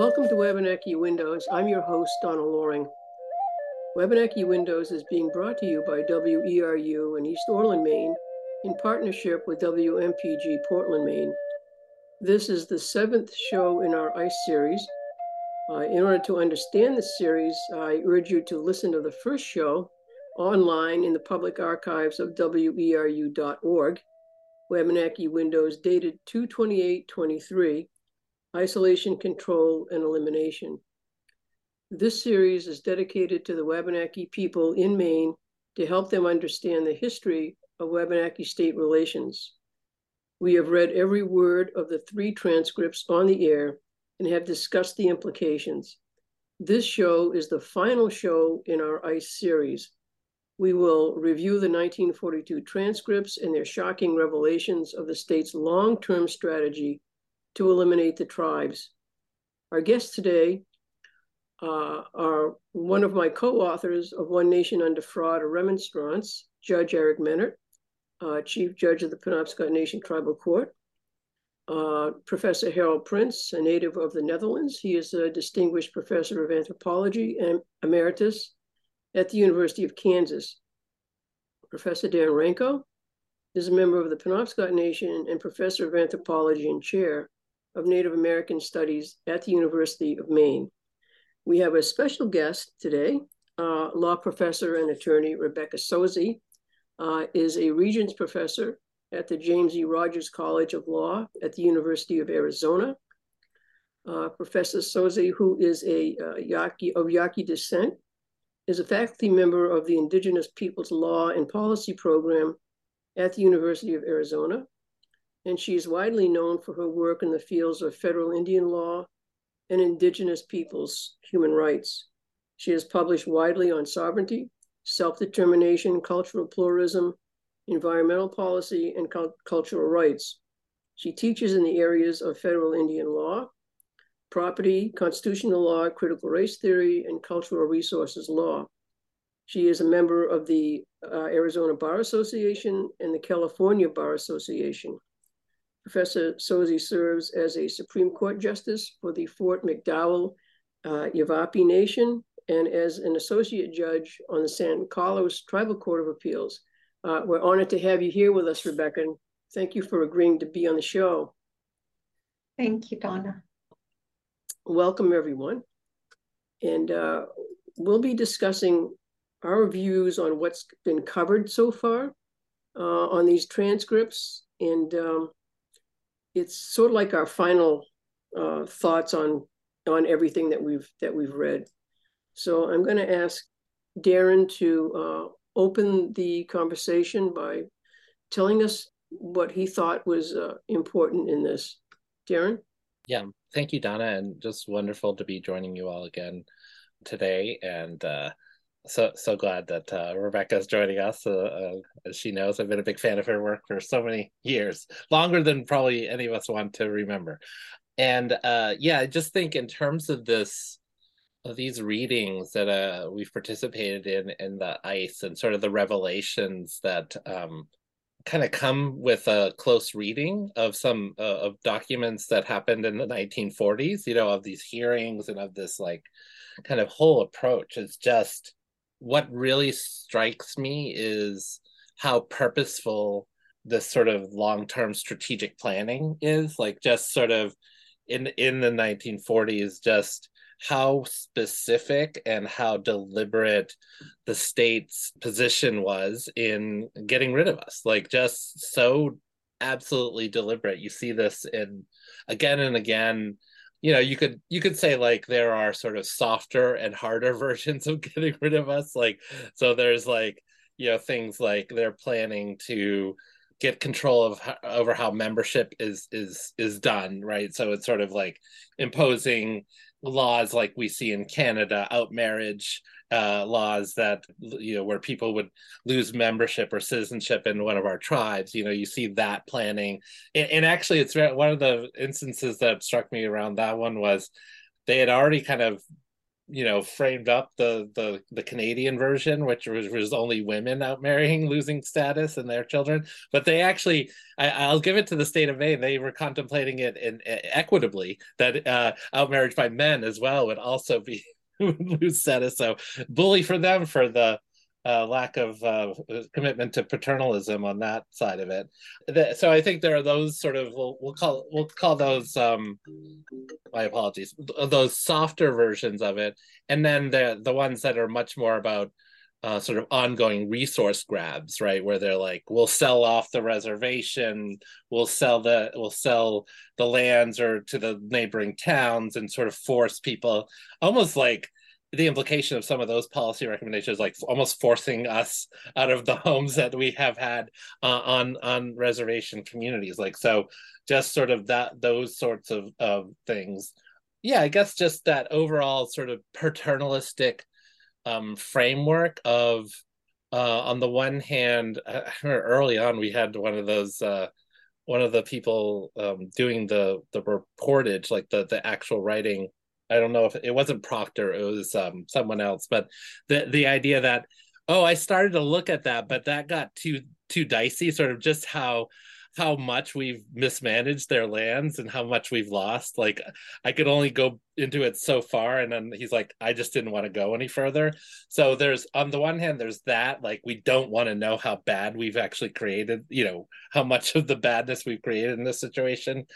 Welcome to Wabanaki Windows. I'm your host, Donna Loring. Wabanaki Windows is being brought to you by WERU in East Orland, Maine, in partnership with WMPG Portland, Maine. This is the seventh show in our ICE series. Uh, in order to understand this series, I urge you to listen to the first show online in the public archives of weru.org, Wabanaki Windows dated 22823 isolation, control, and elimination. This series is dedicated to the Wabanaki people in Maine to help them understand the history of Wabanaki state relations. We have read every word of the three transcripts on the air and have discussed the implications. This show is the final show in our ICE series. We will review the 1942 transcripts and their shocking revelations of the state's long term strategy to eliminate the tribes. Our guests today uh, are one of my co-authors of One Nation Under Fraud, a Remonstrance, Judge Eric Mehnert, uh, Chief Judge of the Penobscot Nation Tribal Court, uh, Professor Harald Prins, a native of the Netherlands. He is a distinguished professor of anthropology and emeritus at the University of Kansas. Professor Dan Ranco is a member of the Penobscot Nation and professor of anthropology and chair of Native American Studies at the University of Maine. We have a special guest today, uh, law professor and attorney Rebecca Tsosie, uh, is a Regents Professor at the James E. Rogers College of Law at the University of Arizona. Uh, professor Tsosie, who is a uh, Yaqui of Yaqui descent, is a faculty member of the Indigenous Peoples Law and Policy Program at the University of Arizona and she is widely known for her work in the fields of federal Indian law and indigenous peoples' human rights. She has published widely on sovereignty, self determination, cultural pluralism, environmental policy, and cultural rights. She teaches in the areas of federal Indian law, property, constitutional law, critical race theory, and cultural resources law. She is a member of the uh, Arizona Bar Association and the California Bar Association. Professor Tsosie serves as a Supreme Court Justice for the Fort McDowell uh, Yavapai Nation and as an Associate Judge on the San Carlos Tribal Court of Appeals. Uh, we're honored to have you here with us, Rebecca. And thank you for agreeing to be on the show. Thank you, Donna. Welcome, everyone. And uh, we'll be discussing our views on what's been covered so far uh, on these transcripts and um, it's sort of like our final uh, thoughts on on everything that we've that we've read. So I'm going to ask Darren to uh, open the conversation by telling us what he thought was uh, important in this. Darren. Yeah, thank you, Donna, and just wonderful to be joining you all again today. And uh, so so glad that uh, Rebecca's joining us. Uh, uh, as she knows, I've been a big fan of her work for so many years, longer than probably any of us want to remember. And uh, yeah, I just think in terms of this, of these readings that uh, we've participated in in the ice and sort of the revelations that um, kind of come with a close reading of some uh, of documents that happened in the 1940s. You know, of these hearings and of this like kind of whole approach is just what really strikes me is how purposeful this sort of long-term strategic planning is like just sort of in in the 1940s just how specific and how deliberate the state's position was in getting rid of us. Like just so absolutely deliberate. You see this in again and again you know you could you could say like there are sort of softer and harder versions of getting rid of us like so there's like you know things like they're planning to get control of over how membership is is is done right? So it's sort of like imposing laws like we see in Canada out marriage uh, laws that you know where people would lose membership or citizenship in one of our tribes you know you see that planning. And, and actually it's one of the instances that struck me around that one was they had already kind of you know framed up the the the Canadian version, which was, was only women out marrying, losing status and their children. But they actually, I, will give it to the state of Maine. They were contemplating it in, in equitably that uh, out marriage by men as well would also be lose status. So bully for them for the uh, lack of uh, commitment to paternalism on that side of it. The, so I think there are those sort of we'll, we'll call we'll call those um, my apologies those softer versions of it, and then the the ones that are much more about uh, sort of ongoing resource grabs, right? Where they're like, we'll sell off the reservation, we'll sell the we'll sell the lands or to the neighboring towns, and sort of force people almost like the implication of some of those policy recommendations like almost forcing us out of the homes that we have had uh, on on reservation communities like so just sort of that those sorts of of things. Yeah i guess just that overall sort of paternalistic um framework of uh on the one hand early on we had one of those uh one of the people um doing the the reportage like the the actual writing I don't know if it wasn't Proctor, it was um, someone else, but the the idea that oh, I started to look at that, but that got too too dicey. Sort of just how how much we've mismanaged their lands and how much we've lost. Like I could only go into it so far, and then he's like, I just didn't want to go any further. So there's on the one hand, there's that like we don't want to know how bad we've actually created. You know how much of the badness we've created in this situation,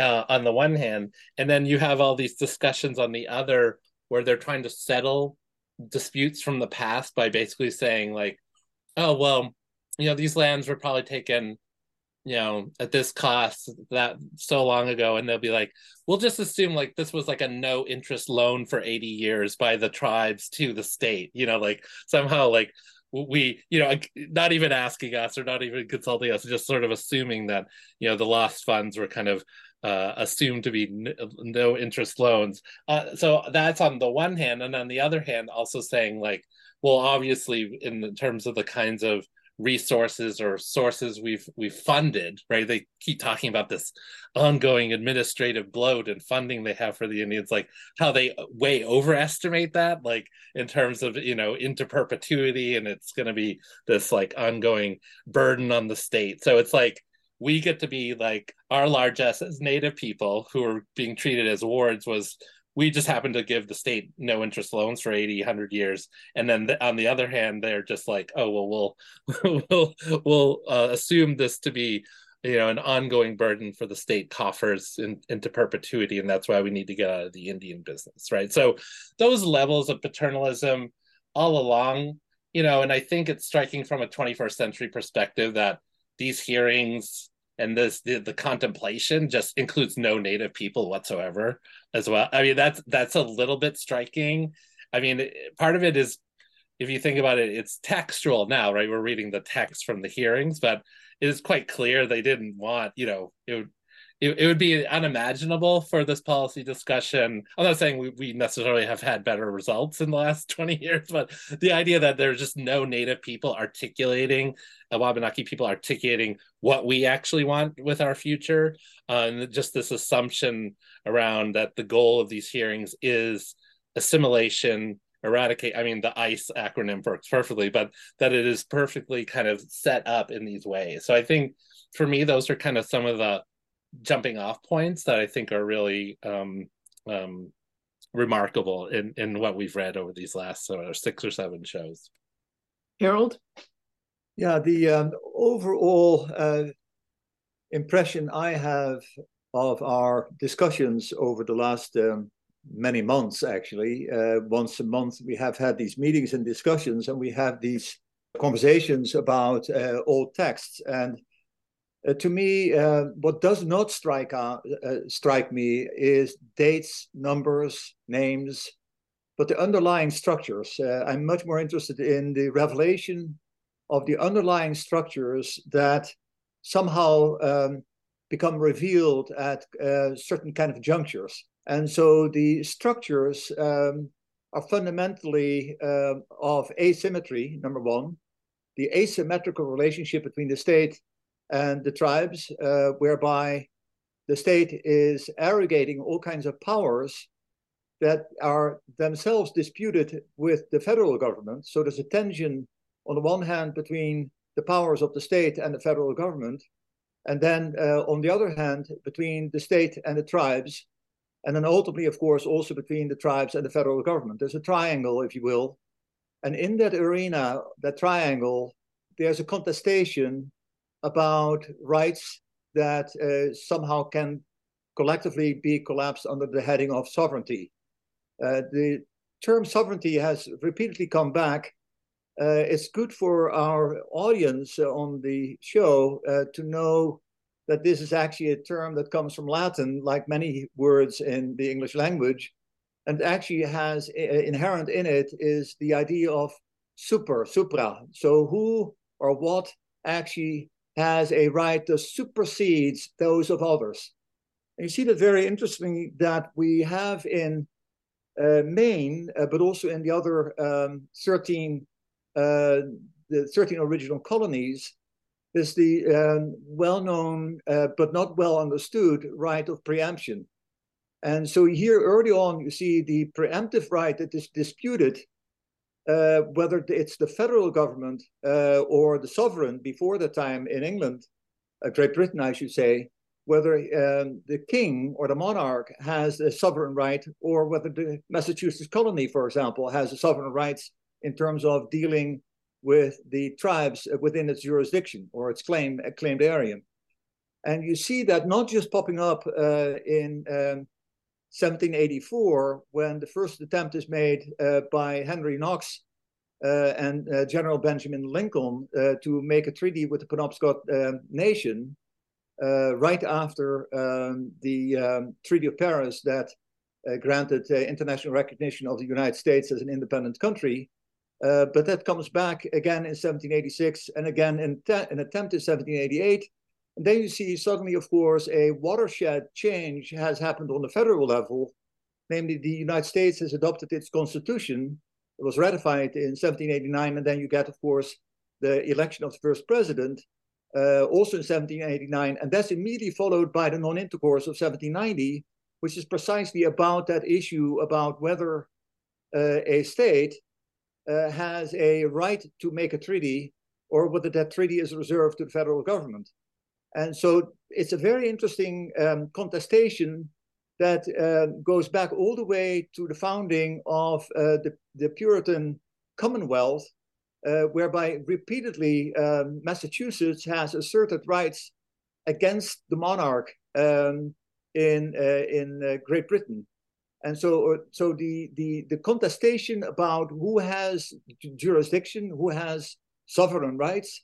uh, on the one hand, and then you have all these discussions on the other where they're trying to settle disputes from the past by basically saying like, oh well, you know these lands were probably taken you know at this cost that so long ago and they'll be like we'll just assume like this was like a no interest loan for 80 years by the tribes to the state you know like somehow like we you know not even asking us or not even consulting us just sort of assuming that you know the lost funds were kind of uh, assumed to be n- no interest loans. Uh, so that's on the one hand, and on the other hand, also saying like, well, obviously, in terms of the kinds of resources or sources we've we've funded, right? They keep talking about this ongoing administrative bloat and funding they have for the Indians, like how they way overestimate that, like in terms of you know into perpetuity, and it's going to be this like ongoing burden on the state. So it's like we get to be like our largesse as native people who are being treated as wards was we just happen to give the state no interest loans for 80 100 years. And then the, on the other hand they're just like oh well we'll we'll we'll uh, assume this to be you know an ongoing burden for the state coffers in, into perpetuity and that's why we need to get out of the indian business right? So those levels of paternalism all along you know and i think it's striking from a 21st century perspective that these hearings and this the, the contemplation just includes no native people whatsoever as well. I mean that's that's a little bit striking. I mean part of it is if you think about it it's textual now right? We're reading the text from the hearings but it is quite clear they didn't want you know it would it, it would be unimaginable for this policy discussion. I'm not saying we, we necessarily have had better results in the last 20 years, but the idea that there's just no native people articulating, uh, Wabanaki people articulating what we actually want with our future, uh, and just this assumption around that the goal of these hearings is assimilation eradicate i mean the ice acronym works perfectly but that it is perfectly kind of set up in these ways so i think for me those are kind of some of the jumping off points that I think are really um, um, remarkable in in what we've read over these last uh, six or seven shows. Harald, yeah, the um, overall uh, impression I have of our discussions over the last um, many months, actually, uh, once a month we have had these meetings and discussions, and we have these conversations about uh, old texts and uh, to me, uh, what does not strike uh, strike me is dates, numbers, names, but the underlying structures. Uh, I'm much more interested in the revelation of the underlying structures that somehow um, become revealed at uh, certain kind of junctures. And so the structures um, are fundamentally uh, of asymmetry, number one, the asymmetrical relationship between the state and the tribes, uh, whereby the state is arrogating all kinds of powers that are themselves disputed with the federal government. So there's a tension on the one hand between the powers of the state and the federal government, and then uh, on the other hand between the state and the tribes, and then ultimately, of course, also between the tribes and the federal government. There's a triangle, if you will, and in that arena, that triangle, there's a contestation about rights that uh, somehow can collectively be collapsed under the heading of sovereignty. Uh, the term sovereignty has repeatedly come back. Uh, it's good for our audience on the show uh, to know that this is actually a term that comes from Latin, like many words in the English language, and actually has inherent in it is the idea of super, supra. So who or what actually has a right that supersedes those of others. And you see that very interestingly that we have in uh, Maine, uh, but also in the other um, 13, uh, the 13 original colonies, is the um, well-known uh, but not well understood right of preemption. And so here early on, you see the preemptive right that is disputed, uh, whether it's the federal government uh, or the sovereign before the time in England, Great Britain, I should say, whether um, the king or the monarch has a sovereign right, or whether the Massachusetts colony, for example, has a sovereign rights in terms of dealing with the tribes within its jurisdiction or its claim claimed area. And you see that not just popping up uh, in um, 1784 when the first attempt is made uh, by Henry Knox uh, and uh, General Benjamin Lincoln uh, to make a treaty with the Penobscot um, nation uh, right after um, the um, Treaty of Paris that uh, granted uh, international recognition of the United States as an independent country. Uh, but that comes back again in 1786 and again in an attempt in 1788. And then you see suddenly, of course, a watershed change has happened on the federal level. Namely, the United States has adopted its constitution. It was ratified in 1789. And then you get, of course, the election of the first president uh, also in 1789, and that's immediately followed by the non-intercourse of 1790, which is precisely about that issue about whether uh, a state uh, has a right to make a treaty or whether that treaty is reserved to the federal government. And so it's a very interesting um, contestation that uh, goes back all the way to the founding of uh, the, the Puritan Commonwealth uh, whereby repeatedly um, Massachusetts has asserted rights against the monarch um, in uh, in uh, Great Britain, and so uh, so the the the contestation about who has jurisdiction, who has sovereign rights,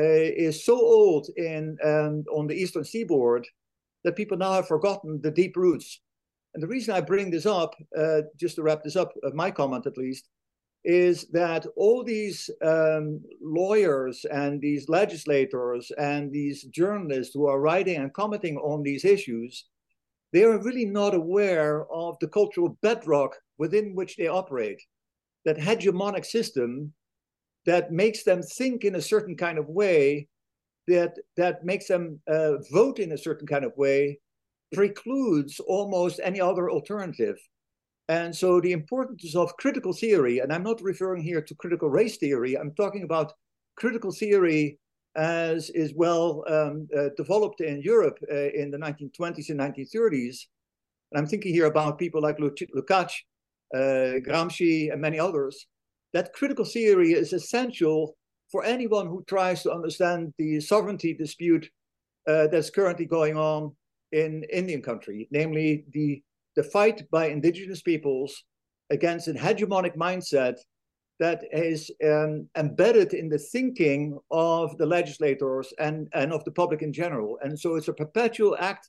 is so old in um, on the eastern seaboard that people now have forgotten the deep roots. And the reason I bring this up, uh, just to wrap this up, my comment at least, is that all these um, lawyers and these legislators and these journalists who are writing and commenting on these issues, they are really not aware of the cultural bedrock within which they operate, that hegemonic system that makes them think in a certain kind of way, that, that makes them uh, vote in a certain kind of way, precludes almost any other alternative. And so the importance of critical theory, and I'm not referring here to critical race theory, I'm talking about critical theory as is well um, uh, developed in Europe uh, in the 1920s and 1930s. And I'm thinking here about people like Lukács, uh, Gramsci, and many others. That critical theory is essential for anyone who tries to understand the sovereignty dispute uh, that's currently going on in Indian country, namely the the fight by indigenous peoples against an hegemonic mindset that is um, embedded in the thinking of the legislators and, and of the public in general. And so it's a perpetual act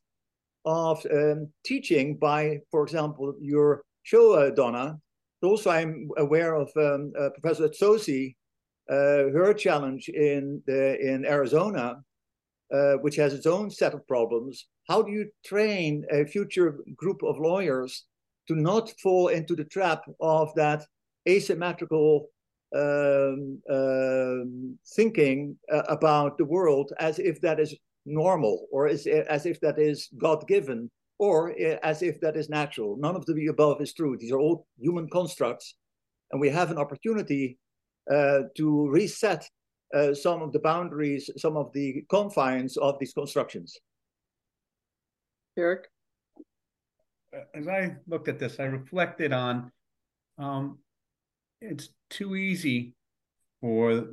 of um, teaching by, for example, your show, uh, Donna. Also, I'm aware of um, uh, Professor Tsosie, uh, her challenge in, the, in Arizona, uh, which has its own set of problems, how do you train a future group of lawyers to not fall into the trap of that asymmetrical um, um, thinking uh, about the world as if that is normal or as, as if that is God given or as if that is natural. None of the above is true. These are all human constructs, and we have an opportunity uh, to reset uh, some of the boundaries, some of the confines of these constructions. Eric? As I looked at this, I reflected on um, it's too easy for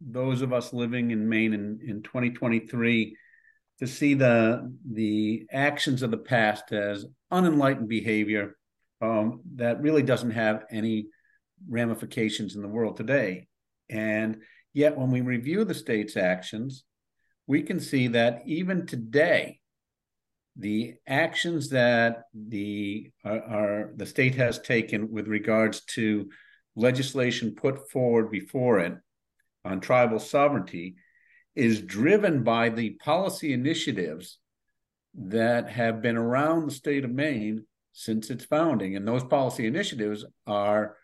those of us living in Maine in, in 2023 to see the the actions of the past as unenlightened behavior um, that really doesn't have any ramifications in the world today. And yet, when we review the state's actions, we can see that even today, the actions that the are, are, the state has taken with regards to legislation put forward before it on tribal sovereignty is driven by the policy initiatives that have been around the state of Maine since its founding and those policy initiatives are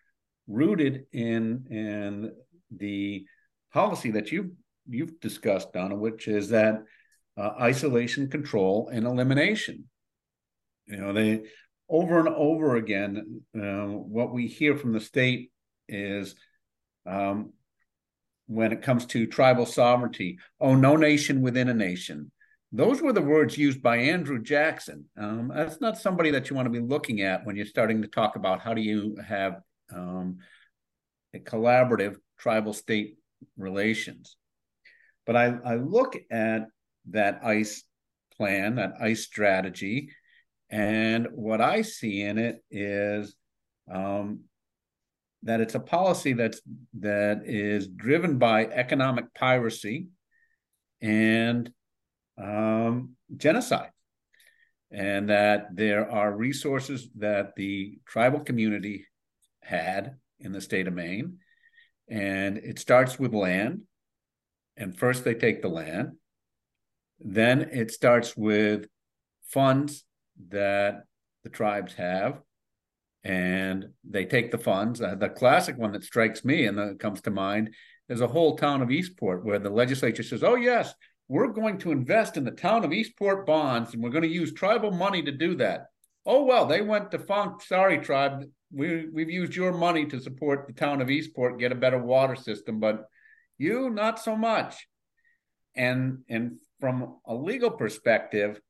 rooted in in the policy that you you've discussed Donna which is that uh, isolation, control, and elimination. You know, they over and over again, uh, what we hear from the state is um, when it comes to tribal sovereignty, oh, no nation within a nation. Those were the words used by Andrew Jackson. Um, that's not somebody that you want to be looking at when you're starting to talk about how do you have um, a collaborative tribal state relations. But I, I look at that ICE plan, that ICE strategy. And what I see in it is um, that it's a policy that's that is driven by economic piracy and um, genocide, and that there are resources that the tribal community had in the state of Maine, and it starts with land. And first, they take the land, then it starts with funds that the tribes have, and they take the funds. Uh, the classic one that strikes me and that comes to mind is a whole town of Eastport where the legislature says, "Oh yes, we're going to invest in the town of Eastport bonds, and we're going to use tribal money to do that." Oh well, they went defunct. Sorry, tribe. We we've used your money to support the town of Eastport get a better water system, but you not so much. And and from a legal perspective,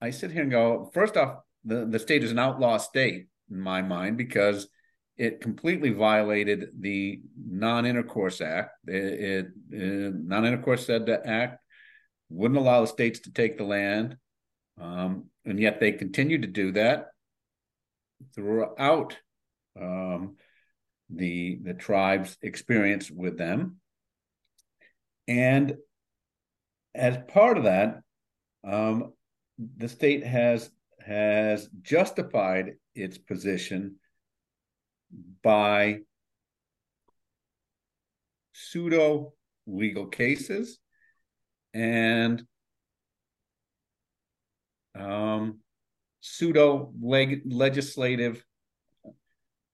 I sit here and go, first off, the, the state is an outlaw state in my mind because it completely violated the Non-Intercourse Act. It, it, Non-Intercourse said the act wouldn't allow the states to take the land, um, and yet they continued to do that throughout um, the the tribe's experience with them. And as part of that, um, the state has has justified its position by pseudo legal cases and um, pseudo leg- legislative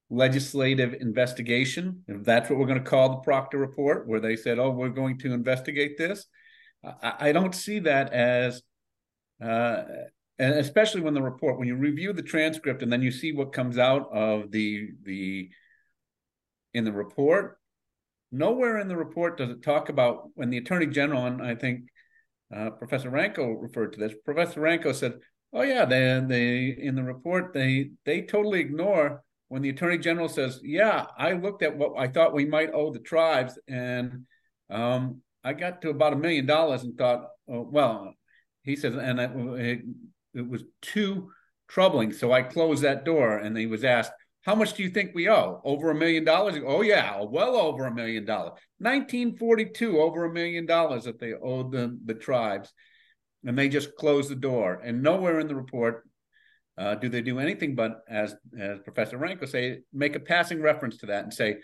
legislative investigation if that's what we're going to call the proctor report where they said oh we're going to investigate this. I, I don't see that as, uh, and especially when the report, when you review the transcript and then you see what comes out of the the in the report, nowhere in the report does it talk about when the attorney general and I think uh, Professor Ranco referred to this. Professor Ranco said, "Oh yeah, they they in the report they they totally ignore." When the attorney general says, "Yeah, I looked at what I thought we might owe the tribes, and um, I got to about a million dollars and thought, oh, well, he says, and it, it, was too troubling. So I closed that door and he was asked, how much do you think we owe? Over a million dollars? Oh, yeah, well over a million dollars. 1942, over a million dollars that they owed the, the tribes. And they just closed the door. And nowhere in the report uh, do they do anything but, as, as Professor Ranco say, make a passing reference to that and say,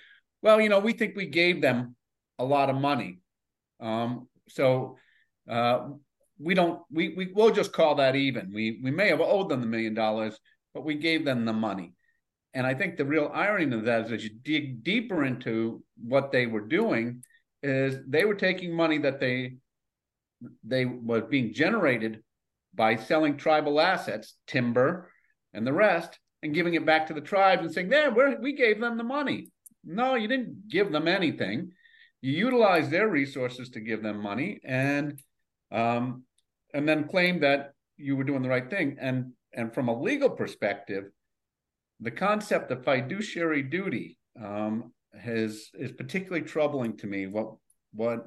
well, you know, we think we gave them a lot of money. Um, so uh, we don't we, we we'll just call that even. We we may have owed them the million dollars, but we gave them the money. And I think the real irony of that is as you dig deeper into what they were doing, is they were taking money that they they was being generated by selling tribal assets, timber, and the rest, and giving it back to the tribes and saying, "There, we we gave them the money." No, you didn't give them anything. You utilized their resources to give them money, and um, and then claim that you were doing the right thing. And and from a legal perspective, the concept of fiduciary duty um, has is particularly troubling to me. What what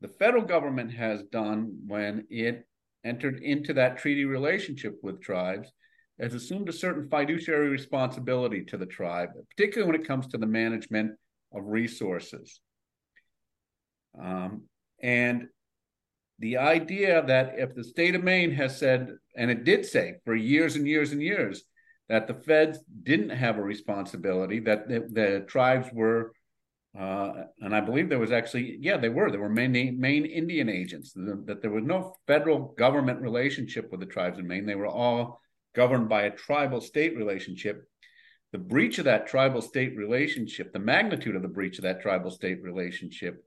the federal government has done when it entered into that treaty relationship with tribes has assumed a certain fiduciary responsibility to the tribe, particularly when it comes to the management of resources. Um, and the idea that if the state of Maine has said, and it did say for years and years and years, that the feds didn't have a responsibility, that the, the tribes were, uh, and I believe there was actually, yeah, they were, there were Maine, Maine Indian agents, that there was no federal government relationship with the tribes in Maine. They were all governed by a tribal state relationship. The breach of that tribal state relationship, the magnitude of the breach of that tribal state relationship,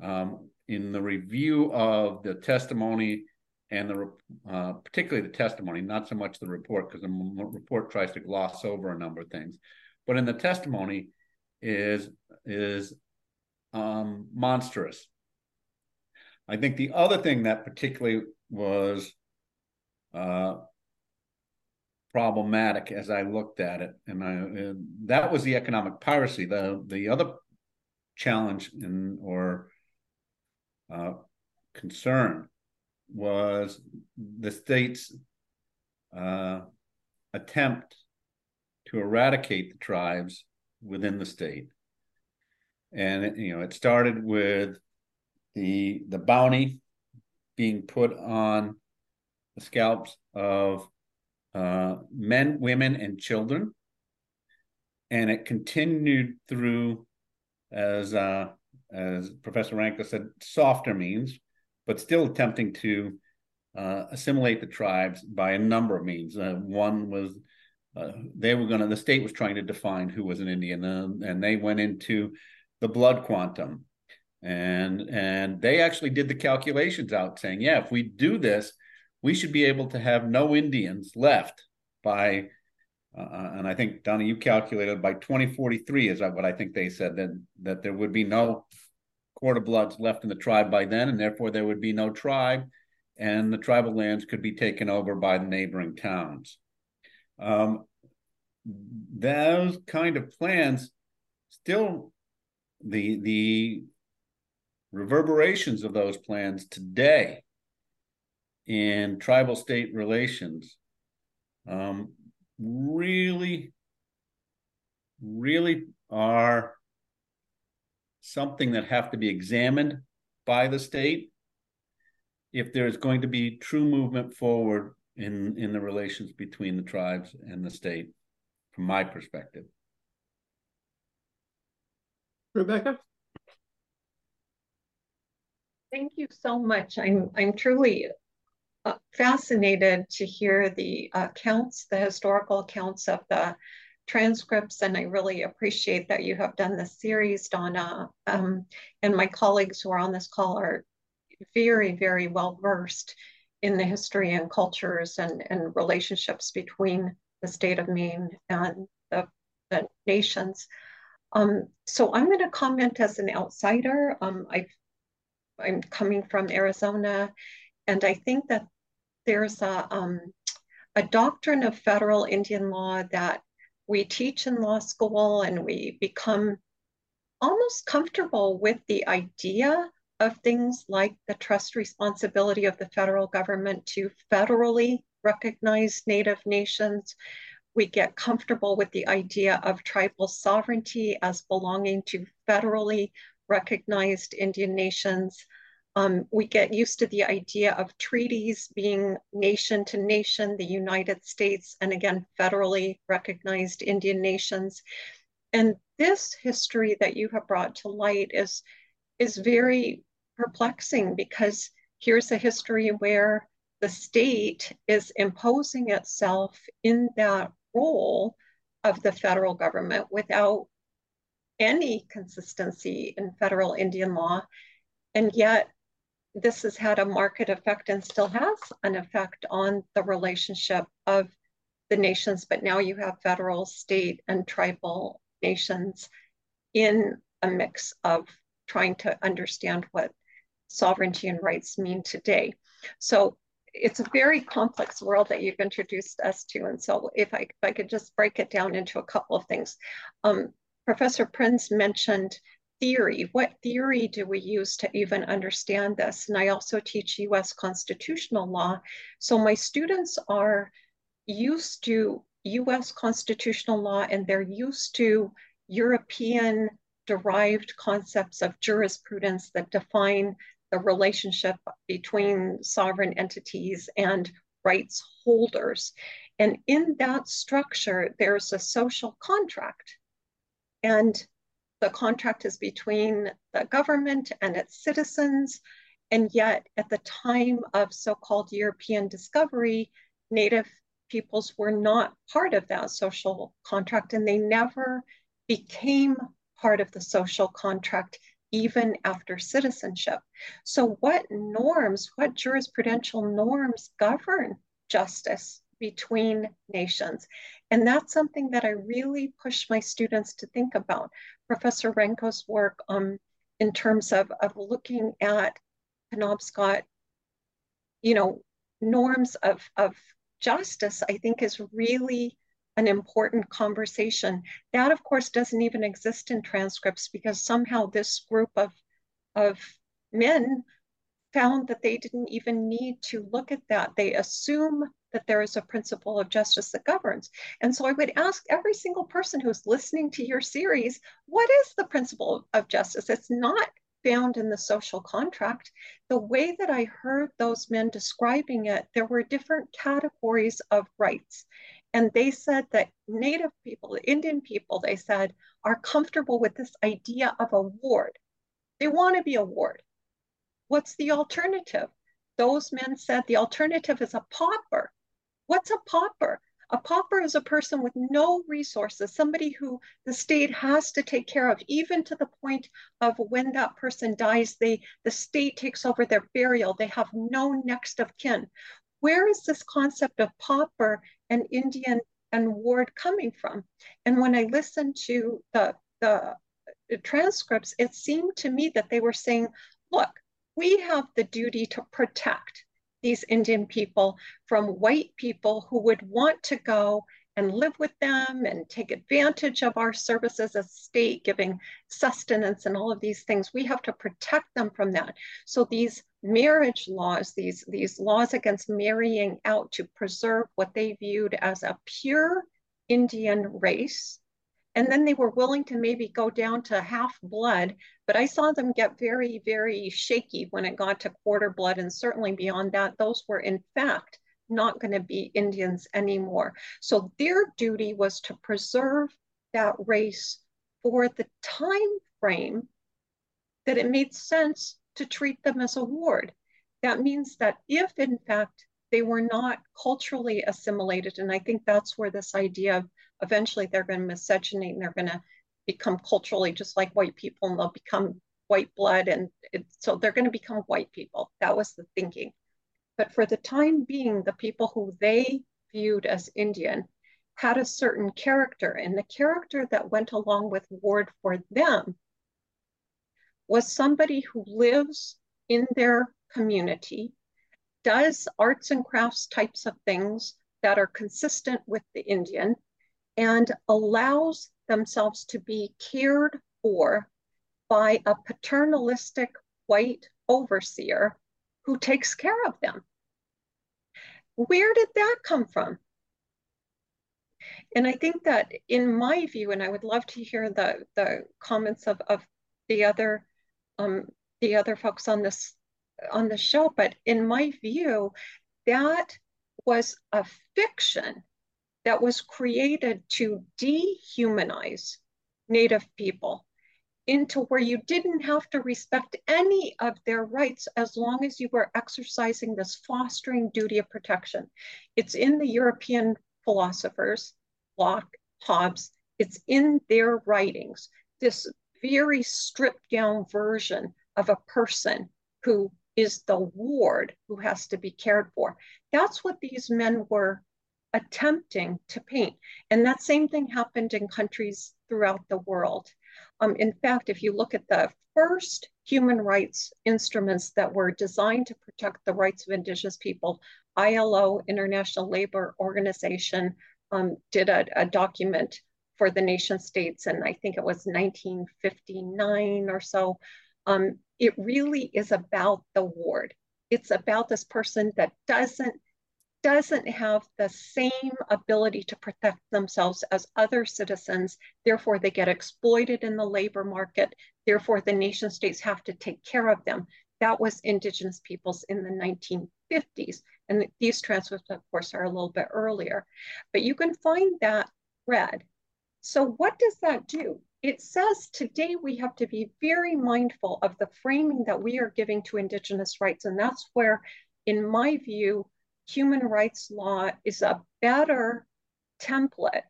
um, in the review of the testimony and the uh, particularly the testimony, not so much the report, because the report tries to gloss over a number of things, but in the testimony is is um, monstrous. I think the other thing that particularly was uh, problematic as I looked at it, and I, that was the economic piracy. The the other challenge in or uh, concern was the state's uh, attempt to eradicate the tribes within the state. And you know, it started with the the bounty being put on the scalps of uh, men, women, and children, and it continued through as uh, as Professor Ranco said, softer means, but still attempting to uh, assimilate the tribes by a number of means. Uh, one was uh, they were going to, the state was trying to define who was an Indian, uh, and they went into the blood quantum. And and they actually did the calculations out saying, yeah, if we do this, we should be able to have no Indians left by uh, and I think Donna, you calculated by 2043 is what I think they said that that there would be no quarter bloods left in the tribe by then, and therefore there would be no tribe, and the tribal lands could be taken over by the neighboring towns. Um, those kind of plans still the the reverberations of those plans today in tribal state relations um, really really are something that have to be examined by the state if there's going to be true movement forward in in the relations between the tribes and the state from my perspective. Rebecca? Thank you so much. I'm i'm truly uh, fascinated to hear the accounts the historical accounts of the transcripts, and I really appreciate that you have done this series, Donna. Um, and my colleagues who are on this call are very, very well versed in the history and cultures and, and relationships between the state of Maine and the, the nations. Um, so I'm going to comment as an outsider. Um, i am coming from Arizona, and I think that there's a, um, a doctrine of federal Indian law that we teach in law school and we become almost comfortable with the idea of things like the trust responsibility of the federal government to federally recognize Native nations. We get comfortable with the idea of tribal sovereignty as belonging to federally recognized Indian nations. Um, we get used to the idea of treaties being nation to nation, the United States, and again, federally recognized Indian nations. And this history that you have brought to light is, is very perplexing because here's a history where the state is imposing itself in that role of the federal government without any consistency in federal Indian law. And yet this has had a market effect and still has an effect on the relationship of the nations. But now you have federal, state, and tribal nations in a mix of trying to understand what sovereignty and rights mean today. So it's a very complex world that you've introduced us to. And so if I, if I could just break it down into a couple of things. Um, Professor Prins mentioned theory. What theory do we use to even understand this? And I also teach US constitutional law. So my students are used to US constitutional law and they're used to European derived concepts of jurisprudence that define the relationship between sovereign entities and rights holders. And in that structure, there's a social contract. And the contract is between the government and its citizens. And yet, at the time of so called European discovery, Native peoples were not part of that social contract and they never became part of the social contract even after citizenship. So, what norms, what jurisprudential norms govern justice between nations? And that's something that I really push my students to think about. Professor Ranco's work um, in terms of, of looking at Penobscot, you know, norms of, of justice, I think is really an important conversation. That, of course, doesn't even exist in transcripts because somehow this group of, of men found that they didn't even need to look at that. They assume that there is a principle of justice that governs. And so I would ask every single person who's listening to your series, what is the principle of justice? It's not found in the social contract. The way that I heard those men describing it, there were different categories of rights. And they said that Native people, Indian people, they said, are comfortable with this idea of a ward. They want to be a ward. What's the alternative? Those men said the alternative is a pauper. What's a pauper? A pauper is a person with no resources, somebody who the state has to take care of, even to the point of when that person dies, they the state takes over their burial. They have no next of kin where is this concept of pauper and Indian and ward coming from? And when I listened to the, the, the transcripts, it seemed to me that they were saying, look, we have the duty to protect these Indian people from white people who would want to go and live with them and take advantage of our services as state, giving sustenance and all of these things. We have to protect them from that. So these marriage laws, these, these laws against marrying out to preserve what they viewed as a pure Indian race. And then they were willing to maybe go down to half blood, but I saw them get very, very shaky when it got to quarter blood. And certainly beyond that, those were in fact not going to be Indians anymore. So their duty was to preserve that race for the time frame that it made sense to treat them as a ward. That means that if, in fact, they were not culturally assimilated, and I think that's where this idea of eventually they're going to miscegenate and they're going to become culturally just like white people and they'll become white blood. And it, so they're going to become white people. That was the thinking. But for the time being, the people who they viewed as Indian had a certain character, and the character that went along with Ward for them was somebody who lives in their community, does arts and crafts types of things that are consistent with the Indian, and allows themselves to be cared for by a paternalistic white overseer who takes care of them. Where did that come from? And I think that in my view, and I would love to hear the, the comments of, of the other um, the other folks on this on the show, but in my view, that was a fiction that was created to dehumanize Native people into where you didn't have to respect any of their rights as long as you were exercising this fostering duty of protection. It's in the European philosophers, Locke, Hobbes, it's in their writings. This very stripped down version of a person who is the ward who has to be cared for. That's what these men were attempting to paint. And that same thing happened in countries throughout the world. Um, in fact, if you look at the first human rights instruments that were designed to protect the rights of Indigenous people, ILO, International Labor Organization, um, did a, a document for the nation states, and I think it was 1959 or so. Um, it really is about the ward. It's about this person that doesn't doesn't have the same ability to protect themselves as other citizens. Therefore, they get exploited in the labor market. Therefore, the nation states have to take care of them. That was Indigenous peoples in the 1950s. And these transcripts, of course, are a little bit earlier. But you can find that thread. So, what does that do? It says today we have to be very mindful of the framing that we are giving to Indigenous rights. And that's where, in my view, human rights law is a better template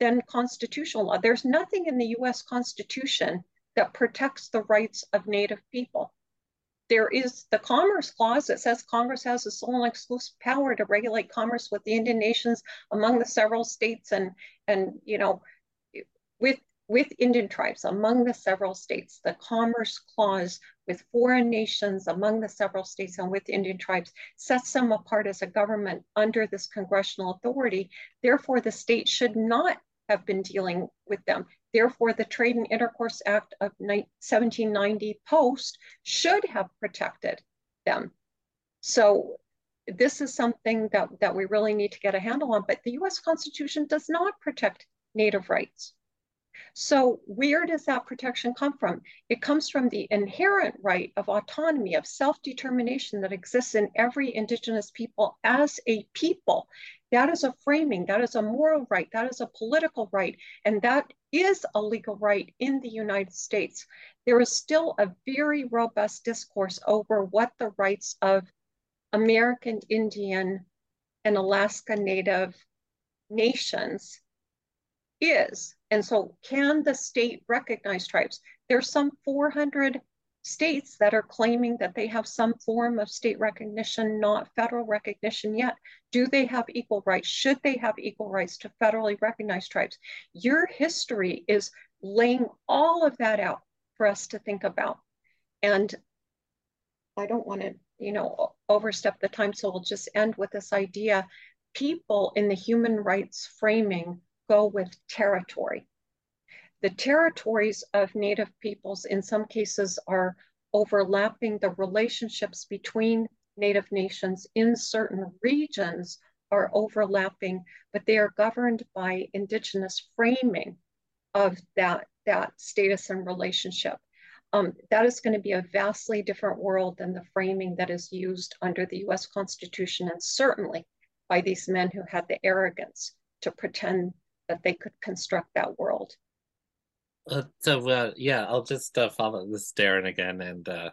than constitutional law. There's nothing in the US Constitution that protects the rights of Native people. There is the Commerce Clause that says Congress has the sole and exclusive power to regulate commerce with the Indian nations among the several states and and you know with with Indian tribes among the several states, the Commerce Clause with foreign nations among the several states and with Indian tribes sets them apart as a government under this congressional authority. Therefore, the state should not have been dealing with them. Therefore, the Trade and Intercourse Act of 1790 post should have protected them. So this is something that, that we really need to get a handle on, but the US Constitution does not protect Native rights. So where does that protection come from? It comes from the inherent right of autonomy, of self-determination that exists in every indigenous people as a people. That is a framing, that is a moral right, that is a political right, and that is a legal right in the United States. There is still a very robust discourse over what the rights of American Indian and Alaska Native nations is. And so, can the state recognize tribes? There's some 400 states that are claiming that they have some form of state recognition, not federal recognition yet. Do they have equal rights? Should they have equal rights to federally recognized tribes? Your history is laying all of that out for us to think about. And I don't want to, you know, overstep the time, so we'll just end with this idea. People in the human rights framing go with territory. The territories of Native peoples, in some cases, are overlapping. The relationships between Native nations in certain regions are overlapping, but they are governed by Indigenous framing of that, that status and relationship. Um, that is going to be a vastly different world than the framing that is used under the US Constitution, and certainly by these men who had the arrogance to pretend that they could construct that world. Uh, so uh, yeah, I'll just uh, follow this Darren again, and uh,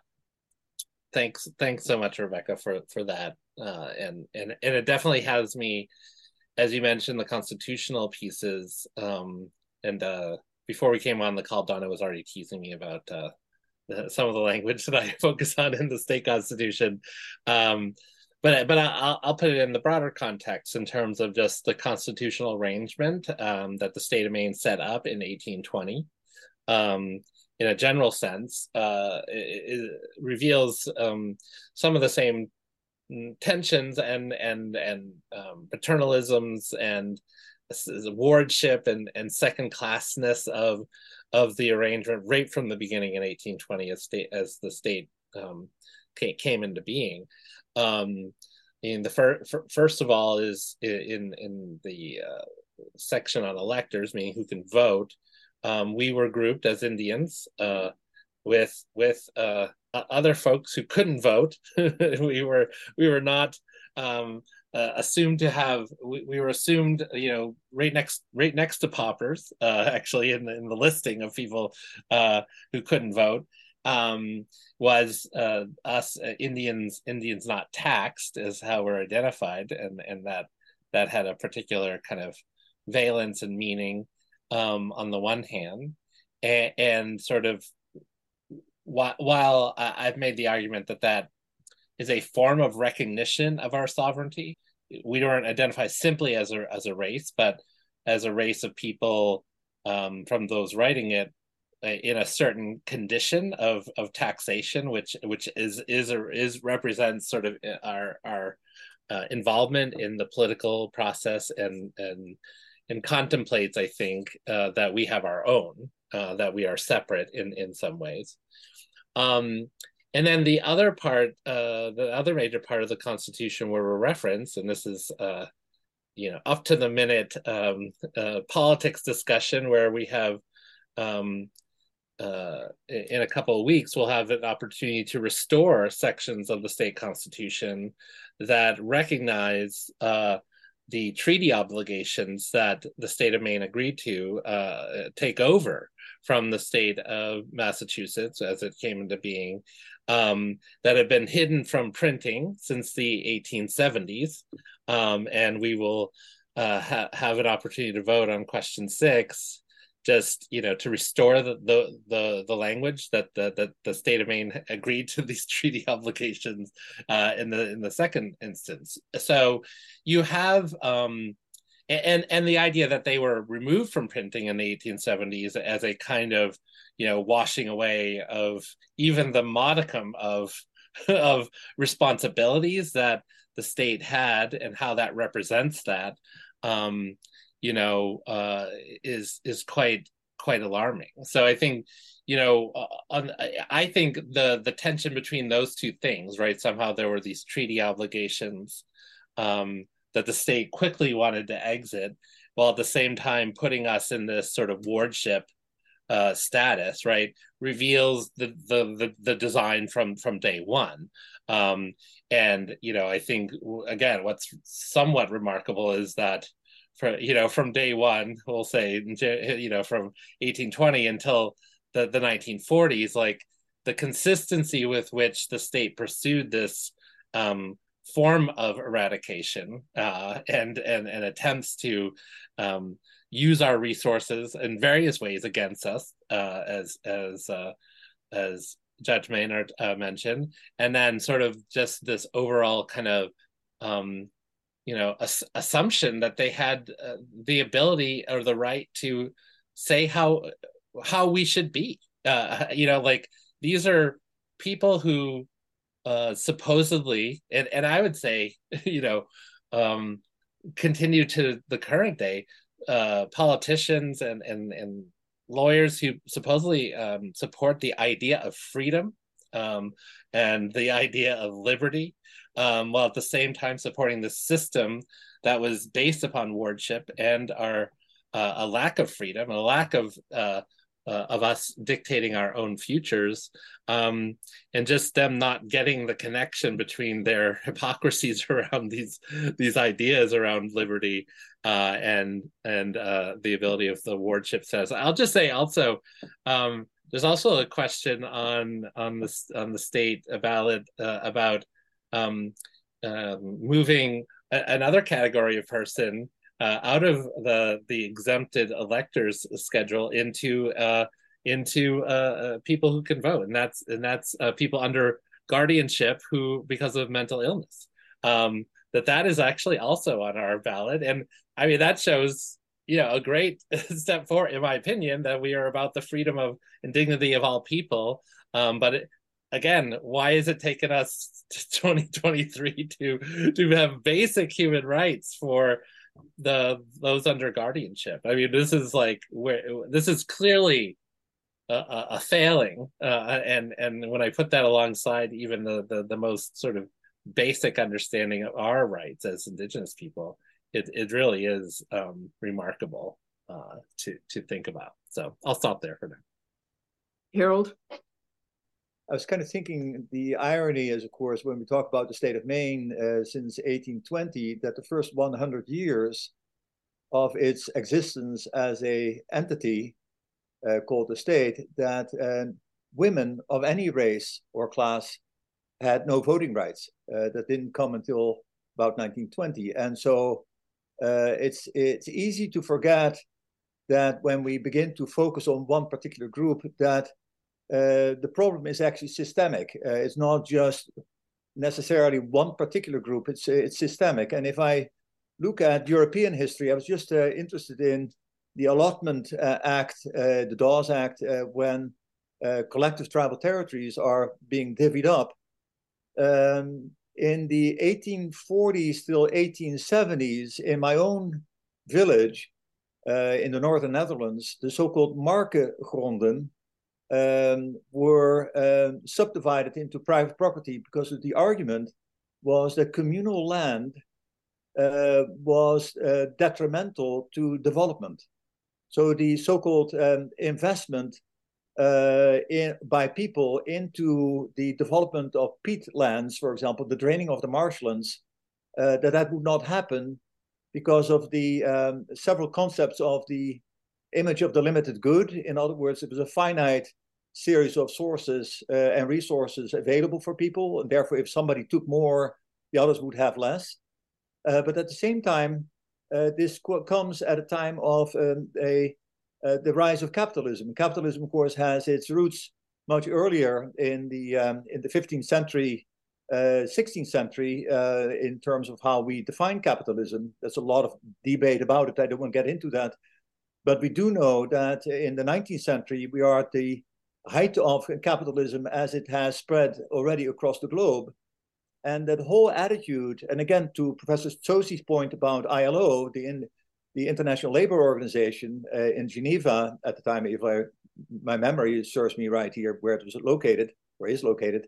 thanks, thanks so much, Rebecca, for for that. Uh, and and and it definitely has me, as you mentioned, the constitutional pieces. Um, and uh, before we came on the call, Donna was already teasing me about some of the language that I focus on in the state constitution. Um, but but I'll, I'll put it in the broader context in terms of just the constitutional arrangement um, that the state of Maine set up in 1820. Um, in a general sense, uh, it, it reveals um, some of the same tensions and and and um, paternalisms and wardship and and second classness of of the arrangement right from the beginning in 1820 as state as the state um, came into being um, in the fir- first of all is in in the uh, section on electors, meaning who can vote. Um, we were grouped as Indians uh, with with uh, other folks who couldn't vote. we were we were not um, uh, assumed to have. We, we, were assumed, you know, right next right next to paupers. Uh, actually, in the in the listing of people uh, who couldn't vote um, was uh, us uh, Indians Indians not taxed is how we're identified, and and that that had a particular kind of valence and meaning um, on the one hand, and, and sort of while, while I've made the argument that that is a form of recognition of our sovereignty. We don't identify simply as a as a race, but as a race of people um, from those writing it in a certain condition of of taxation, which which is is a, is represents sort of uh, our our uh, involvement in the political process and and and contemplates, I think, uh, that we have our own, uh, that we are separate in in some ways. Um, and then the other part, uh, the other major part of the Constitution where we're referenced, and this is, uh, you know, up to the minute um, uh, politics discussion where we have, um, uh, in a couple of weeks, we'll have an opportunity to restore sections of the state constitution that recognize uh, the treaty obligations that the state of Maine agreed to uh, take over from the state of Massachusetts as it came into being, um, that have been hidden from printing since the 1870s. Um, and we will uh, ha- have an opportunity to vote on question six just you know to restore the the the, the language that the, that the state of Maine agreed to these treaty obligations uh, in the in the second instance. So you have um, and and the idea that they were removed from printing in the 1870s as a kind of you know washing away of even the modicum of of responsibilities that the state had and how that represents that um, you know uh, is is quite quite alarming. So I think you know uh, on, I think the the tension between those two things, right? Somehow there were these treaty obligations um, that the state quickly wanted to exit, while at the same time putting us in this sort of wardship uh, status, right? Reveals the, the the the design from from day one. Um, and you know, I think again, what's somewhat remarkable is that for you know from day one we'll say you know from 1820 until the, the 1940s like the consistency with which the state pursued this um, form of eradication uh, and, and and attempts to um, use our resources in various ways against us uh, as as uh, as Judge Mehnert uh, mentioned, and then sort of just this overall kind of um, you know ass- assumption that they had uh, the ability or the right to say how how we should be. Uh, you know like these are people who uh, supposedly and and I would say you know um, continue to the current day uh, politicians and and and lawyers who supposedly um, support the idea of freedom um, and the idea of liberty um, while at the same time supporting the system that was based upon wardship and our uh, a lack of freedom, a lack of uh, uh, of us dictating our own futures, um, and just them not getting the connection between their hypocrisies around these these ideas around liberty uh, and and uh, the ability of the wardship says. I'll just say also. Um, there's also a question on on the on the state ballot uh, about um, uh, moving a- another category of person uh, out of the the exempted electors schedule into uh, into uh, uh, people who can vote, and that's and that's uh, people under guardianship who because of mental illness. Um, that that is actually also on our ballot, and I mean that shows you know a great step forward, in my opinion, that we are about the freedom of and dignity of all people. Um, but it, again, why is it taking us to 2023 to to have basic human rights for the those under guardianship? I mean, this is like where this is clearly a, a failing, uh, and and when I put that alongside even the, the the most sort of basic understanding of our rights as Indigenous people, it it really is um, remarkable uh, to to think about. So I'll stop there for now. Harald? I was kind of thinking the irony is, of course, when we talk about the state of Maine uh, since 1820, that the first 100 years of its existence as a entity uh, called the state, that uh, women of any race or class had no voting rights. Uh, that didn't come until about 1920, and so uh, it's it's easy to forget that when we begin to focus on one particular group, that uh, the problem is actually systemic. Uh, it's not just necessarily one particular group. It's it's systemic. And if I look at European history, I was just uh, interested in the Allotment uh, Act, uh, the Dawes Act, when collective tribal territories are being divvied up. Um, in the 1840s till 1870s, in my own village uh, in the northern Netherlands, the so-called markegronden um, were uh, subdivided into private property because the argument was that communal land uh, was uh, detrimental to development. So the so-called um, investment uh, in, by people into the development of peatlands, for example, the draining of the marshlands, uh, that that would not happen because of the um, several concepts of the image of the limited good. In other words, it was a finite series of sources uh, and resources available for people, and therefore, if somebody took more, the others would have less. Uh, but at the same time, uh, this comes at a time of um, a uh, the rise of capitalism. Capitalism, of course, has its roots much earlier in the um, in the 15th century, uh, 16th century, uh, in terms of how we define capitalism. There's a lot of debate about it. I don't want to get into that, but we do know that in the 19th century we are at the height of capitalism as it has spread already across the globe. And that whole attitude, and again, to Professor Tsosie's point about ILO, the, in, the International Labor Organization uh, in Geneva at the time, if I, my memory serves me right here, where it was located, where is located.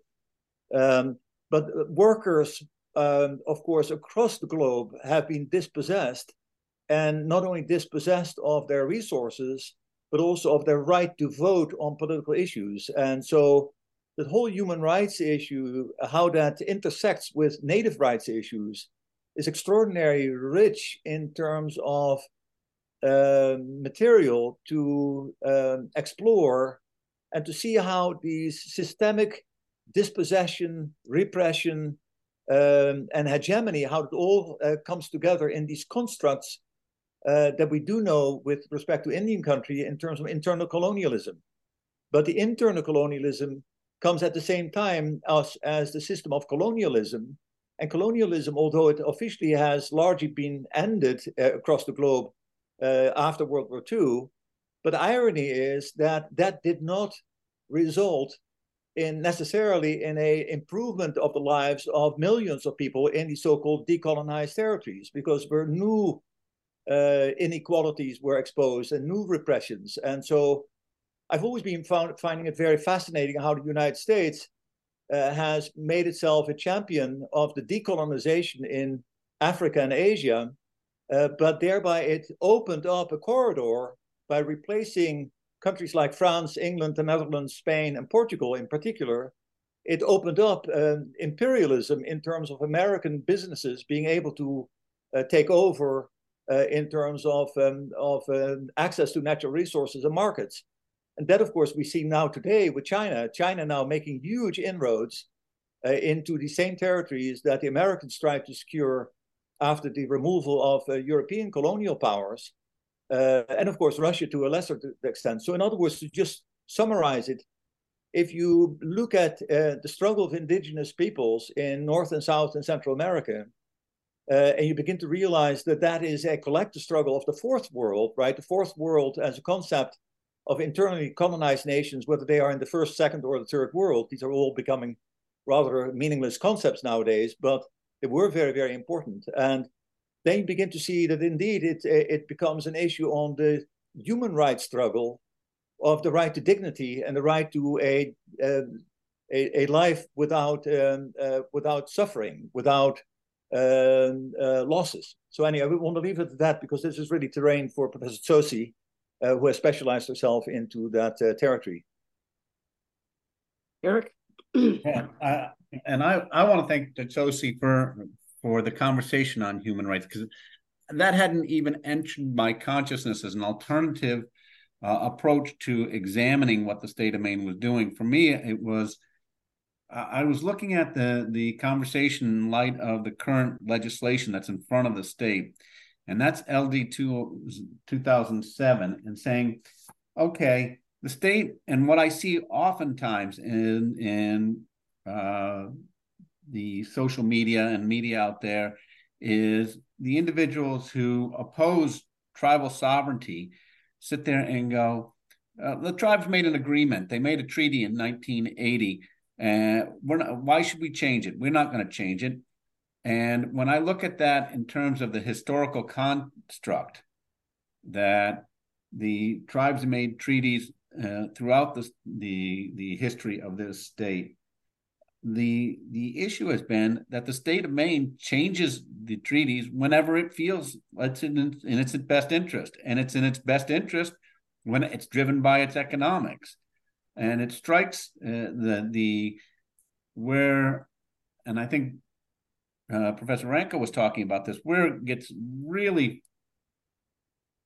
Um, but workers, um, of course, across the globe have been dispossessed, and not only dispossessed of their resources, but also of their right to vote on political issues. And so the whole human rights issue, how that intersects with native rights issues, is extraordinarily rich in terms of uh, material to um, explore and to see how these systemic dispossession, repression, um, and hegemony, how it all uh, comes together in these constructs uh, that we do know with respect to Indian country in terms of internal colonialism. But the internal colonialism comes at the same time as, as the system of colonialism. And colonialism, although it officially has largely been ended uh, across the globe uh, after World War II, but the irony is that that did not result in necessarily in a improvement of the lives of millions of people in the so-called decolonized territories because where new uh, inequalities were exposed and new repressions. And so I've always been found, finding it very fascinating how the United States uh, has made itself a champion of the decolonization in Africa and Asia, uh, but thereby it opened up a corridor by replacing countries like France, England, the Netherlands, Spain, and Portugal in particular. It opened up uh, imperialism in terms of American businesses being able to uh, take over uh, in terms of, um, of um, access to natural resources and markets. And that, of course, we see now today with China. China now making huge inroads uh, into the same territories that the Americans tried to secure after the removal of uh, European colonial powers. Uh, and of course, Russia to a lesser extent. So, in other words, to just summarize it, if you look at uh, the struggle of indigenous peoples in North and South and Central America, uh, and you begin to realize that that is a collective struggle of the fourth world, right? The fourth world as a concept of internally colonized nations, whether they are in the first, second, or the third world, these are all becoming rather meaningless concepts nowadays, but they were very, very important. And then you begin to see that indeed it, it becomes an issue on the human rights struggle of the right to dignity and the right to a, uh, a, a, life without, um, uh, without suffering, without um, uh, losses. So anyway, I want to leave it at that because this is really terrain for Professor Tsosie uh, who has specialized herself into that uh, territory. Eric? yeah, uh, and I, I want to thank Tsosie for for the conversation on human rights because that hadn't even entered my consciousness as an alternative uh, approach to examining what the state of Maine was doing. For me, it was I was looking at the the conversation in light of the current legislation that's in front of the state, and that's LD two, 2007, and saying, okay, the state, and what I see oftentimes in in uh, the social media and media out there is the individuals who oppose tribal sovereignty sit there and go, uh, the tribes made an agreement. They made a treaty in 1980. And we're not, why should we change it? We're not going to change it. And when I look at that in terms of the historical construct, that the tribes made treaties uh, throughout the, the the history of this state. The the issue has been that the state of Maine changes the treaties whenever it feels it's in, in its best interest, and it's in its best interest when it's driven by its economics, and it strikes uh, the the where, and I think uh, Professor Ranco was talking about this, where it gets really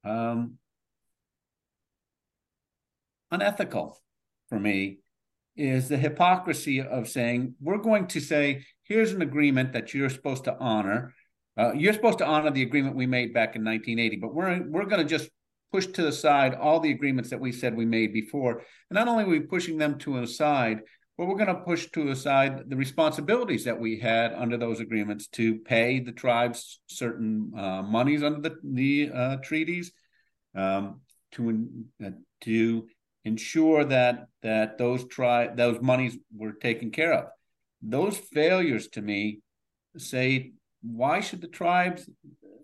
um, unethical for me is the hypocrisy of saying we're going to say here's an agreement that you're supposed to honor. Uh, you're supposed to honor the agreement we made back in 1980 but we're we're going to just push to the side all the agreements that we said we made before. And not only are we pushing them to the side but we're going to push to the side the responsibilities that we had under those agreements to pay the tribes certain uh, monies under the, the uh, treaties um, to uh, to ensure that that those try those monies were taken care of. Those failures to me say why should the tribes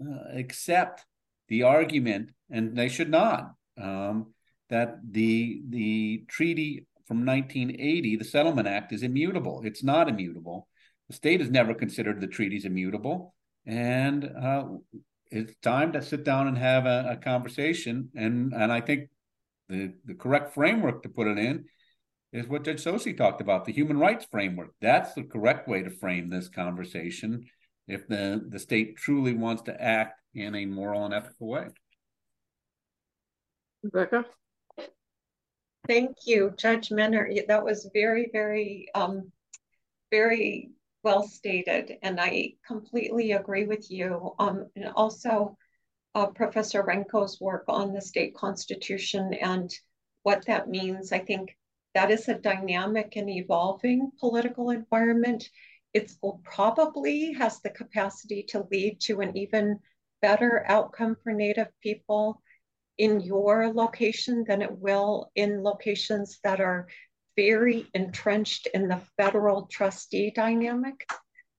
uh, accept the argument, and they should not, um, that the the treaty from 1980, the Settlement Act, is immutable. It's not immutable. The state has never considered the treaties immutable, and uh, it's time to sit down and have a, a conversation. And and I think the, the correct framework to put it in is what Judge Tsosie talked about, the human rights framework. That's the correct way to frame this conversation if the, the state truly wants to act in a moral and ethical way. Rebecca? Thank you, Judge Mehnert. That was very, very, um, very well stated, and I completely agree with you. Um, and also, uh, Professor Ranco's work on the state constitution and what that means. I think that is a dynamic and evolving political environment. It probably has the capacity to lead to an even better outcome for Native people in your location than it will in locations that are very entrenched in the federal trustee dynamic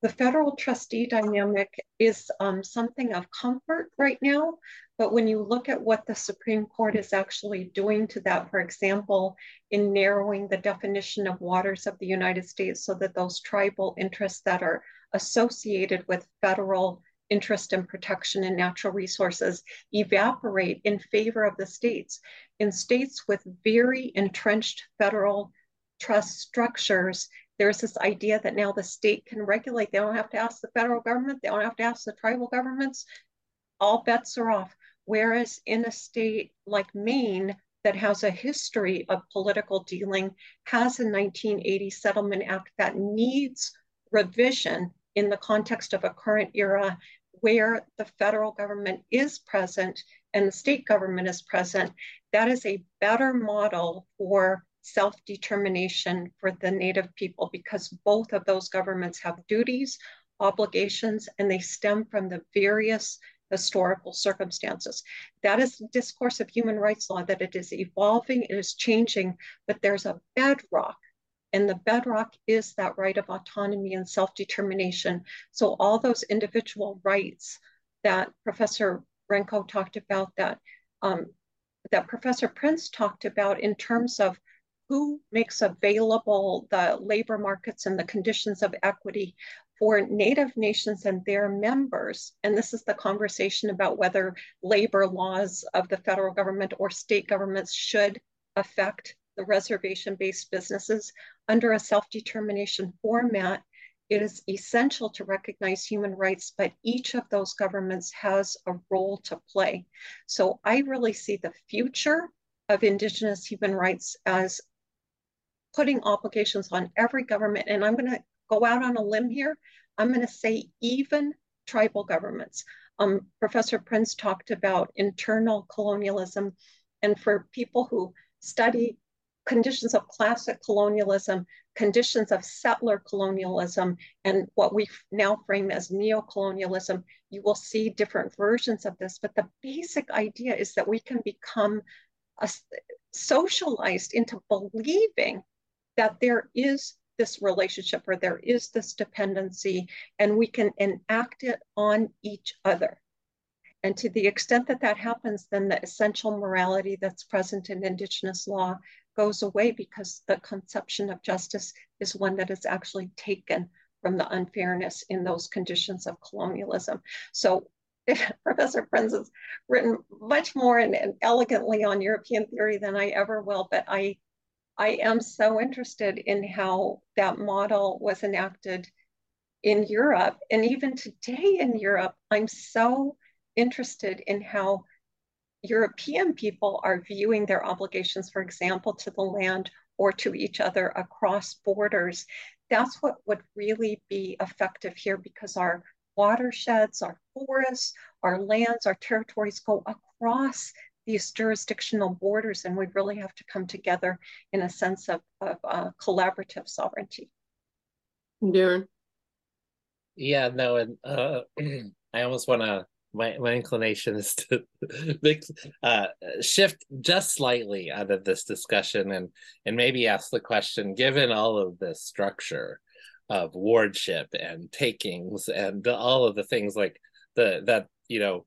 the federal trustee dynamic is um, something of comfort right now. But when you look at what the Supreme Court is actually doing to that, for example, in narrowing the definition of waters of the United States so that those tribal interests that are associated with federal interest and protection in natural resources evaporate in favor of the states. In states with very entrenched federal trust structures, there's this idea that now the state can regulate. They don't have to ask the federal government. They don't have to ask the tribal governments. All bets are off. Whereas in a state like Maine, that has a history of political dealing, has a 1980 Settlement Act that needs revision in the context of a current era where the federal government is present and the state government is present. That is a better model for self-determination for the Native people because both of those governments have duties, obligations, and they stem from the various historical circumstances. That is the discourse of human rights law, that it is evolving, it is changing, but there's a bedrock and the bedrock is that right of autonomy and self-determination. So all those individual rights that Professor Ranco talked about, that um, that Professor Prins talked about in terms of who makes available the labor markets and the conditions of equity for Native nations and their members. And this is the conversation about whether labor laws of the federal government or state governments should affect the reservation based businesses under a self determination format. It is essential to recognize human rights, but each of those governments has a role to play. So I really see the future of Indigenous human rights as putting obligations on every government. And I'm going to go out on a limb here. I'm going to say even tribal governments. Um, Professor Prins talked about internal colonialism. And for people who study conditions of classic colonialism, conditions of settler colonialism and what we now frame as neocolonialism, you will see different versions of this. But the basic idea is that we can become a, socialized into believing that there is this relationship or there is this dependency and we can enact it on each other. And to the extent that that happens, then the essential morality that's present in Indigenous law goes away because the conception of justice is one that is actually taken from the unfairness in those conditions of colonialism. So Professor Prins has written much more and, and, elegantly on European theory than I ever will, but I, I am so interested in how that model was enacted in Europe. And even today in Europe, I'm so interested in how European people are viewing their obligations, for example, to the land or to each other across borders. That's what would really be effective here because our watersheds, our forests, our lands, our territories go across these jurisdictional borders, and we really have to come together in a sense of, of uh, collaborative sovereignty. Darren? Yeah, no, and uh, I almost want to my my inclination is to mix, uh, shift just slightly out of this discussion and and maybe ask the question: Given all of this structure of wardship and takings and all of the things like the that you know,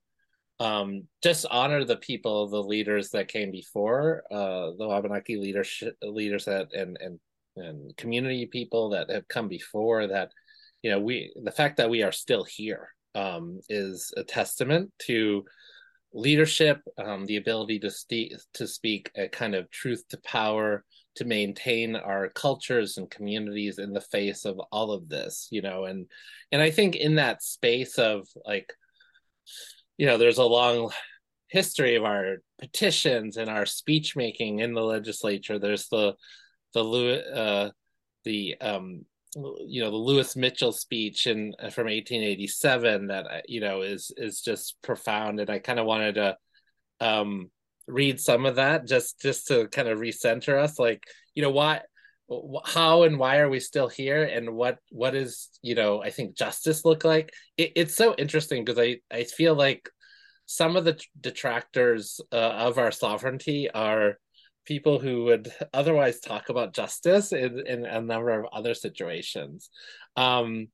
um, just honor the people, the leaders that came before, uh, the Wabanaki leadership leaders that and and and community people that have come before that you know we the fact that we are still here um, is a testament to leadership, um, the ability to speak to speak a kind of truth to power, to maintain our cultures and communities in the face of all of this, you know, and and I think in that space of like, you know, there's a long history of our petitions and our speech making in the legislature. There's the the uh, the um, you know the Lewis Mitchell speech in uh, from 1887 that you know is is just profound and I kind of wanted to um read some of that just just to kind of recenter us like you know why how and why are we still here and what what is you know I think justice look like? It, it's so interesting because I I feel like some of the detractors uh, of our sovereignty are people who would otherwise talk about justice in, in a number of other situations. Um,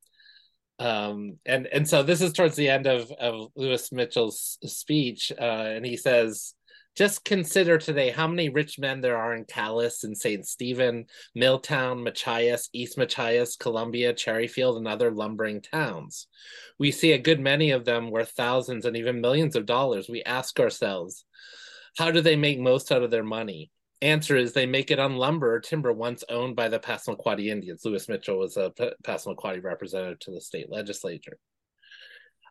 um, and and so this is towards the end of of Lewis Mitchell's speech, uh, and he says, "Just consider today how many rich men there are in Calais and Saint Stephen, Milltown, Machias, East Machias, Columbia, Cherryfield, and other lumbering towns. We see a good many of them worth thousands and even millions of dollars. We ask ourselves." How do they make most out of their money? Answer is they make it on lumber or timber once owned by the Passamaquoddy Indians. Lewis Mitchell was a Passamaquoddy representative to the state legislature.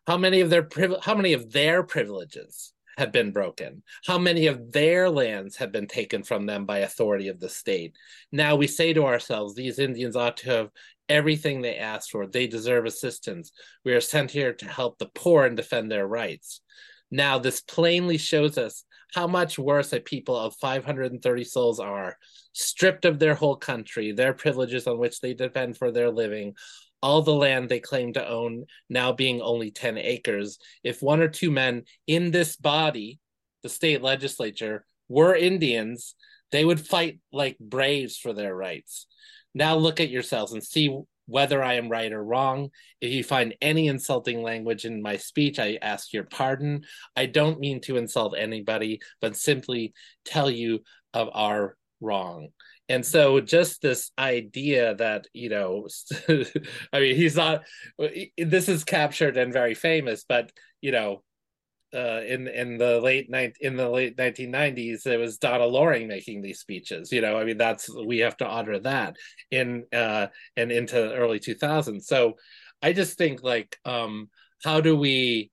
How many of their priv- how many of their privileges have been broken? How many of their lands have been taken from them by authority of the state? Now we say to ourselves, these Indians ought to have everything they asked for. They deserve assistance. We are sent here to help the poor and defend their rights. Now, this plainly shows us how much worse a people of 530 souls are, stripped of their whole country, their privileges on which they depend for their living, all the land they claim to own now being only 10 acres. If one or two men in this body, the state legislature, were Indians, they would fight like braves for their rights. Now look at yourselves and see whether I am right or wrong. If you find any insulting language in my speech, I ask your pardon. I don't mean to insult anybody, but simply tell you of our wrong. And so, just this idea that, you know, I mean, he's not, this is captured and very famous, but, you know, uh, in in the late night in the late 1990s it was Donna Loring making these speeches you know I mean that's we have to honor that in uh and into the early 2000s so I just think like um how do we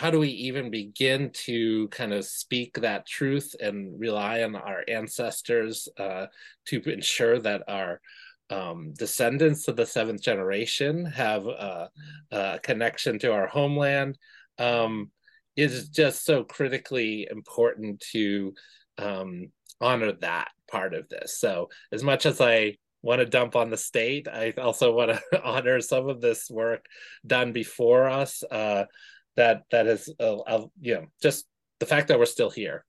how do we even begin to kind of speak that truth and rely on our ancestors uh, to ensure that our um, descendants of the seventh generation have a, a connection to our homeland? Um, is just so critically important to um, honor that part of this. So as much as I want to dump on the state. I also want to honor some of this work done before us. Uh, that that is, uh, uh, you know, just the fact that we're still here.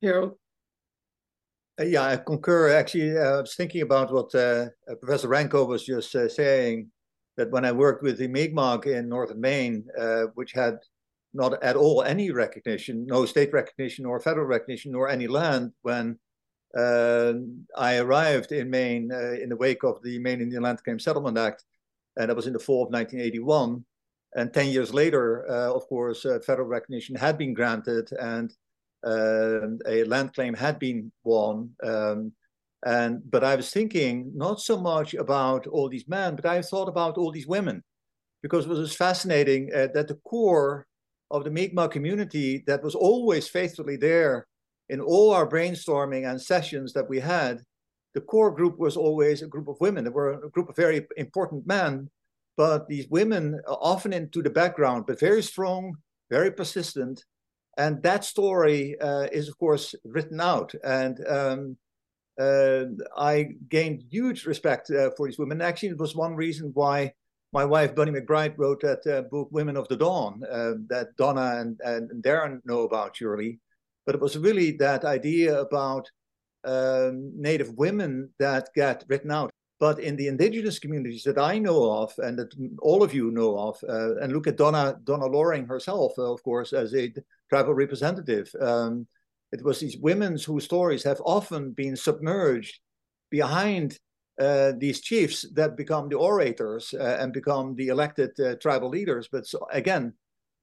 Harald. Uh, yeah, I concur. Actually, uh, I was thinking about what uh, uh Professor Ranco was just uh, saying. That when I worked with the Mi'kmaq in northern Maine, uh, which had not at all any recognition, no state recognition or federal recognition, nor any land, when I arrived in Maine in the wake of the Maine Indian Land Claim Settlement Act, and that was in the fall of 1981. And 10 years later, of course, federal recognition had been granted, and uh, a land claim had been won. Um, and but I was thinking not so much about all these men, but I thought about all these women, because it was fascinating uh, that the core of the Mi'kmaq community that was always faithfully there in all our brainstorming and sessions that we had, the core group was always a group of women. There were a group of very important men, but these women often into the background, but very strong, very persistent, and that story uh, is of course written out. And um, uh, i gained huge respect uh, for these women. Actually it was one reason why my wife bunny mcbride wrote that uh, book women of the dawn uh, that donna and, and darren know about surely but it was really that idea about um, native women that get written out but in the indigenous communities that I know of, and that all of you know of, uh, and look at Donna Donna Loring herself, uh, of course, as a tribal representative. Um, it was these women whose stories have often been submerged behind uh, these chiefs that become the orators uh, and become the elected uh, tribal leaders. But so, again,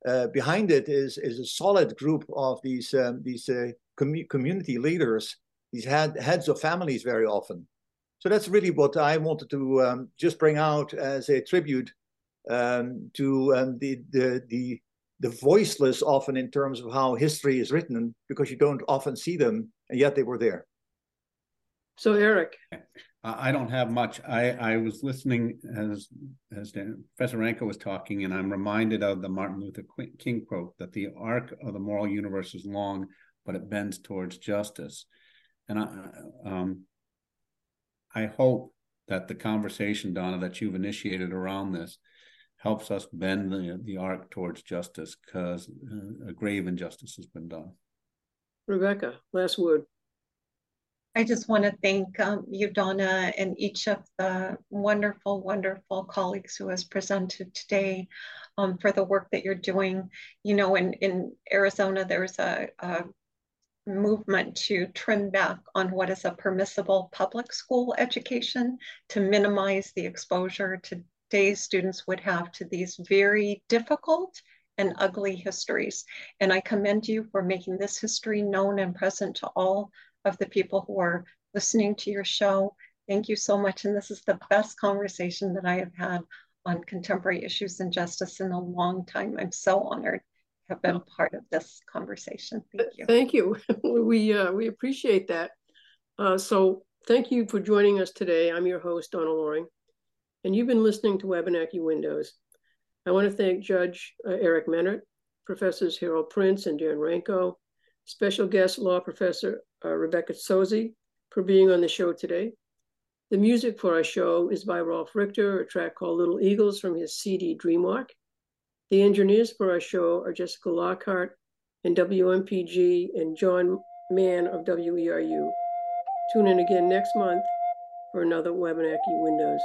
uh, behind it is is a solid group of these um, these com community leaders, these head, heads of families very often. So that's really what I wanted to um, just bring out as a tribute um, to um, the, the, the, the voiceless often in terms of how history is written, because you don't often see them, and yet they were there. So Eric. I don't have much. I, I was listening as as Professor Ranco was talking, and I'm reminded of the Martin Luther King quote that the arc of the moral universe is long, but it bends towards justice. And I, um, I hope that the conversation, Donna, that you've initiated around this helps us bend the, the arc towards justice because uh, a grave injustice has been done. Rebecca, last word. I just want to thank um, you, Donna, and each of the wonderful, wonderful colleagues who has presented today um, for the work that you're doing. You know, in, in Arizona, there's a, a movement to trim back on what is a permissible public school education to minimize the exposure today's students would have to these very difficult and ugly histories. And I commend you for making this history known and present to all of the people who are listening to your show. Thank you so much. And this is the best conversation that I have had on contemporary issues and justice in a long time. I'm so honored to have been part of this conversation. Thank you. Thank you. we uh, we appreciate that. Uh, so thank you for joining us today. I'm your host, Donna Loring, and you've been listening to Wabanaki Windows. I want to thank Judge uh, Eric Mehnert, Professors Harald Prins and Darren Ranco, special guest law professor uh, Rebecca Tsosie for being on the show today. The music for our show is by Ralph Richter, a track called Little Eagles from his CD Dreamwalk. The engineers for our show are Jessica Lockhart and WMPG and John Mann of WERU. Tune in again next month for another Wabanaki Windows.